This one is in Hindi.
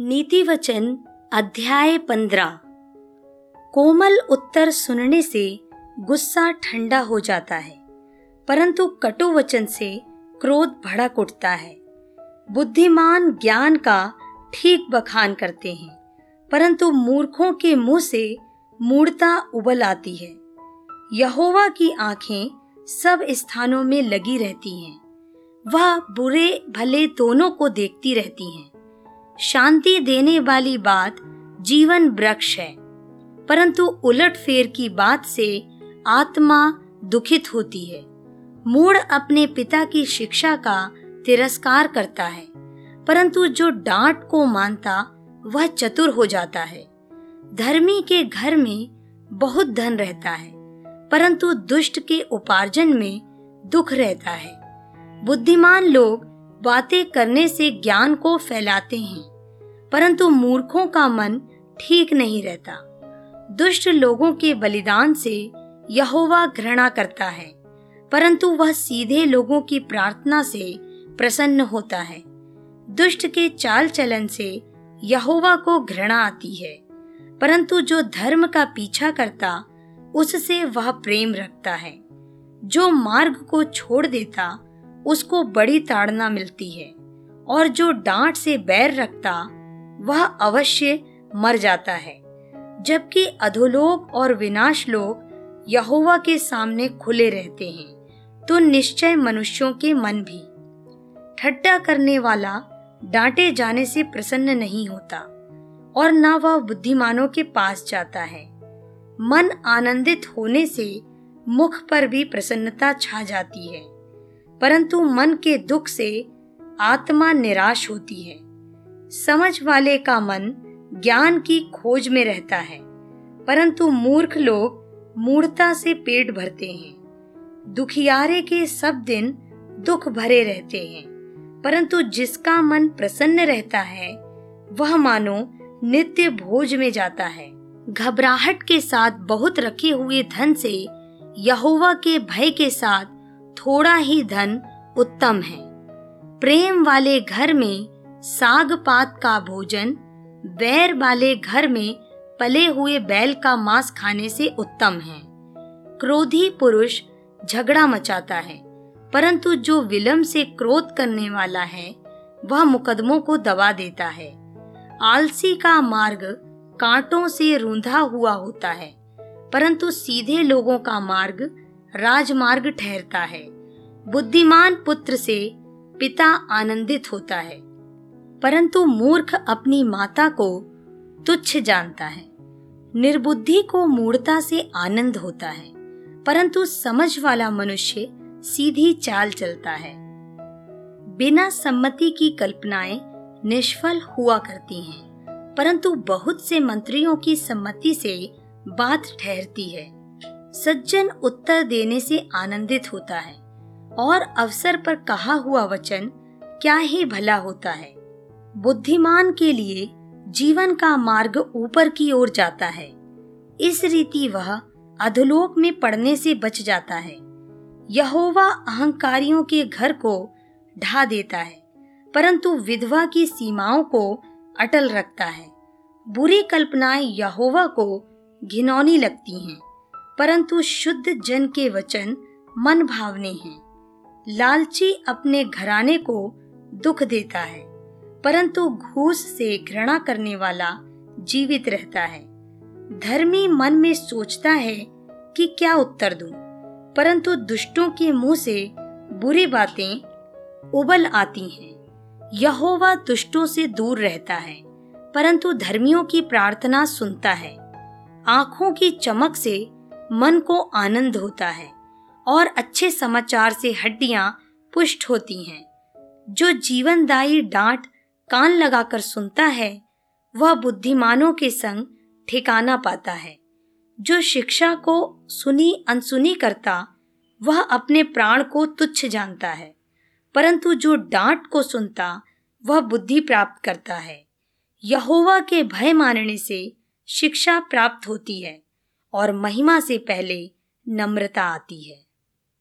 नीति वचन अध्याय पंद्रह। कोमल उत्तर सुनने से गुस्सा ठंडा हो जाता है, परंतु कटु वचन से क्रोध भड़क उठता है। बुद्धिमान ज्ञान का ठीक बखान करते हैं, परंतु मूर्खों के मुँह से मूर्ता उबल आती है। यहोवा की आँखें सब स्थानों में लगी रहती हैं, वह बुरे भले दोनों को देखती रहती हैं। शांति देने वाली बात जीवन वृक्ष है। परंतु उलट फेर की बात से आत्मा दुखित होती है। मूड अपने पिता की शिक्षा का तिरस्कार करता है, परंतु जो डांट को मानता, वह चतुर हो जाता है। धर्मी के घर में बहुत धन रहता है, परंतु दुष्ट के उपार्जन में दुख रहता है। बुद्धिमान लोग बातें करने से ज्ञान को फैलाते हैं, परंतु मूर्खों का मन ठीक नहीं रहता। दुष्ट लोगों के बलिदान से यहोवा घृणा करता है, परंतु वह सीधे लोगों की प्रार्थना से प्रसन्न होता है। दुष्ट के चाल चलन से यहोवा को घृणा आती है, परंतु जो धर्म का पीछा करता, उससे वह प्रेम रखता है। जो मार्ग को छोड़ देता उसको बड़ी ताड़ना मिलती है और जो डांट से बैर रखता, वह अवश्य मर जाता है। जबकि अधोलोक और विनाश लोग यहोवा के सामने खुले रहते हैं तो निश्चय मनुष्यों के मन भी। ठट्टा करने वाला डांटे जाने से प्रसन्न नहीं होता और न वह बुद्धिमानों के पास जाता है। मन आनंदित होने से मुख पर भी प्रसन्नता छा जाती है। परंतु मन के दुख से आत्मा निराश होती है। समझ वाले का मन ज्ञान की खोज में रहता है, परंतु मूर्ख लोग मूर्ता से पेट भरते हैं। दुखियारे के सब दिन दुख भरे रहते हैं, परंतु जिसका मन प्रसन्न रहता है, वह मानो नित्य भोज में जाता है। घबराहट के साथ बहुत रखे हुए धन से यहोवा के भय के साथ थोड़ा ही धन उत्तम है। प्रेम वाले घर में साग पात का भोजन, बैर वाले घर में पले हुए बैल का मांस खाने से उत्तम है। क्रोधी पुरुष झगड़ा मचाता है, परंतु जो विलंब से क्रोध करने वाला है, वह मुकदमों को दबा देता है। आलसी का मार्ग कांटों से रूंधा हुआ होता है, परंतु सीधे लोगों का मार्ग राजमार्ग ठहरता है। बुद्धिमान पुत्र से पिता आनंदित होता है परंतु मूर्ख अपनी माता को तुच्छ जानता है। निर्बुद्धि को मूर्ता से आनंद होता है परंतु समझ वाला मनुष्य सीधी चाल चलता है। बिना सम्मति की कल्पनाएँ निष्फल हुआ करती हैं, परंतु बहुत से मंत्रियों की सम्मति से बात ठहरती है। सज्जन उत्तर देने से आनंदित होता है और अवसर पर कहा हुआ वचन, क्या ही भला होता है? बुद्धिमान के लिए जीवन का मार्ग ऊपर की ओर जाता है। इस रीति वह अधोलोक में पड़ने से बच जाता है। यहोवा अहंकारियों के घर को ढा देता है, परंतु विधवा की सीमाओं को अटल रखता है। बुरी कल्पनाएँ यहोवा को घिनौनी लगती हैं। परंतु शुद्ध जन के वचन मन भावने हैं। लालची अपने घराने को दुख देता है परंतु घूस से घृणा करने वाला जीवित रहता है। धर्मी मन में सोचता है कि क्या उत्तर दूँ, परंतु दुष्टों के मुँह से बुरी बातें उबल आती हैं। यहोवा दुष्टों से दूर रहता है परंतु धर्मियों की प्रार्थना सुनता है। आँखों की चमक से मन को आनंद होता है और अच्छे समाचार से हड्डियाँ पुष्ट होती हैं। जो जीवनदायी डांट कान लगाकर सुनता है, वह बुद्धिमानों के संग ठिकाना पाता है। जो शिक्षा को सुनी अनसुनी करता, वह अपने प्राण को तुच्छ जानता है। परंतु जो डांट को सुनता, वह बुद्धि प्राप्त करता है। यहोवा के भय मानने से शिक्षा प्राप्त होती है। और महिमा से पहले नम्रता आती है।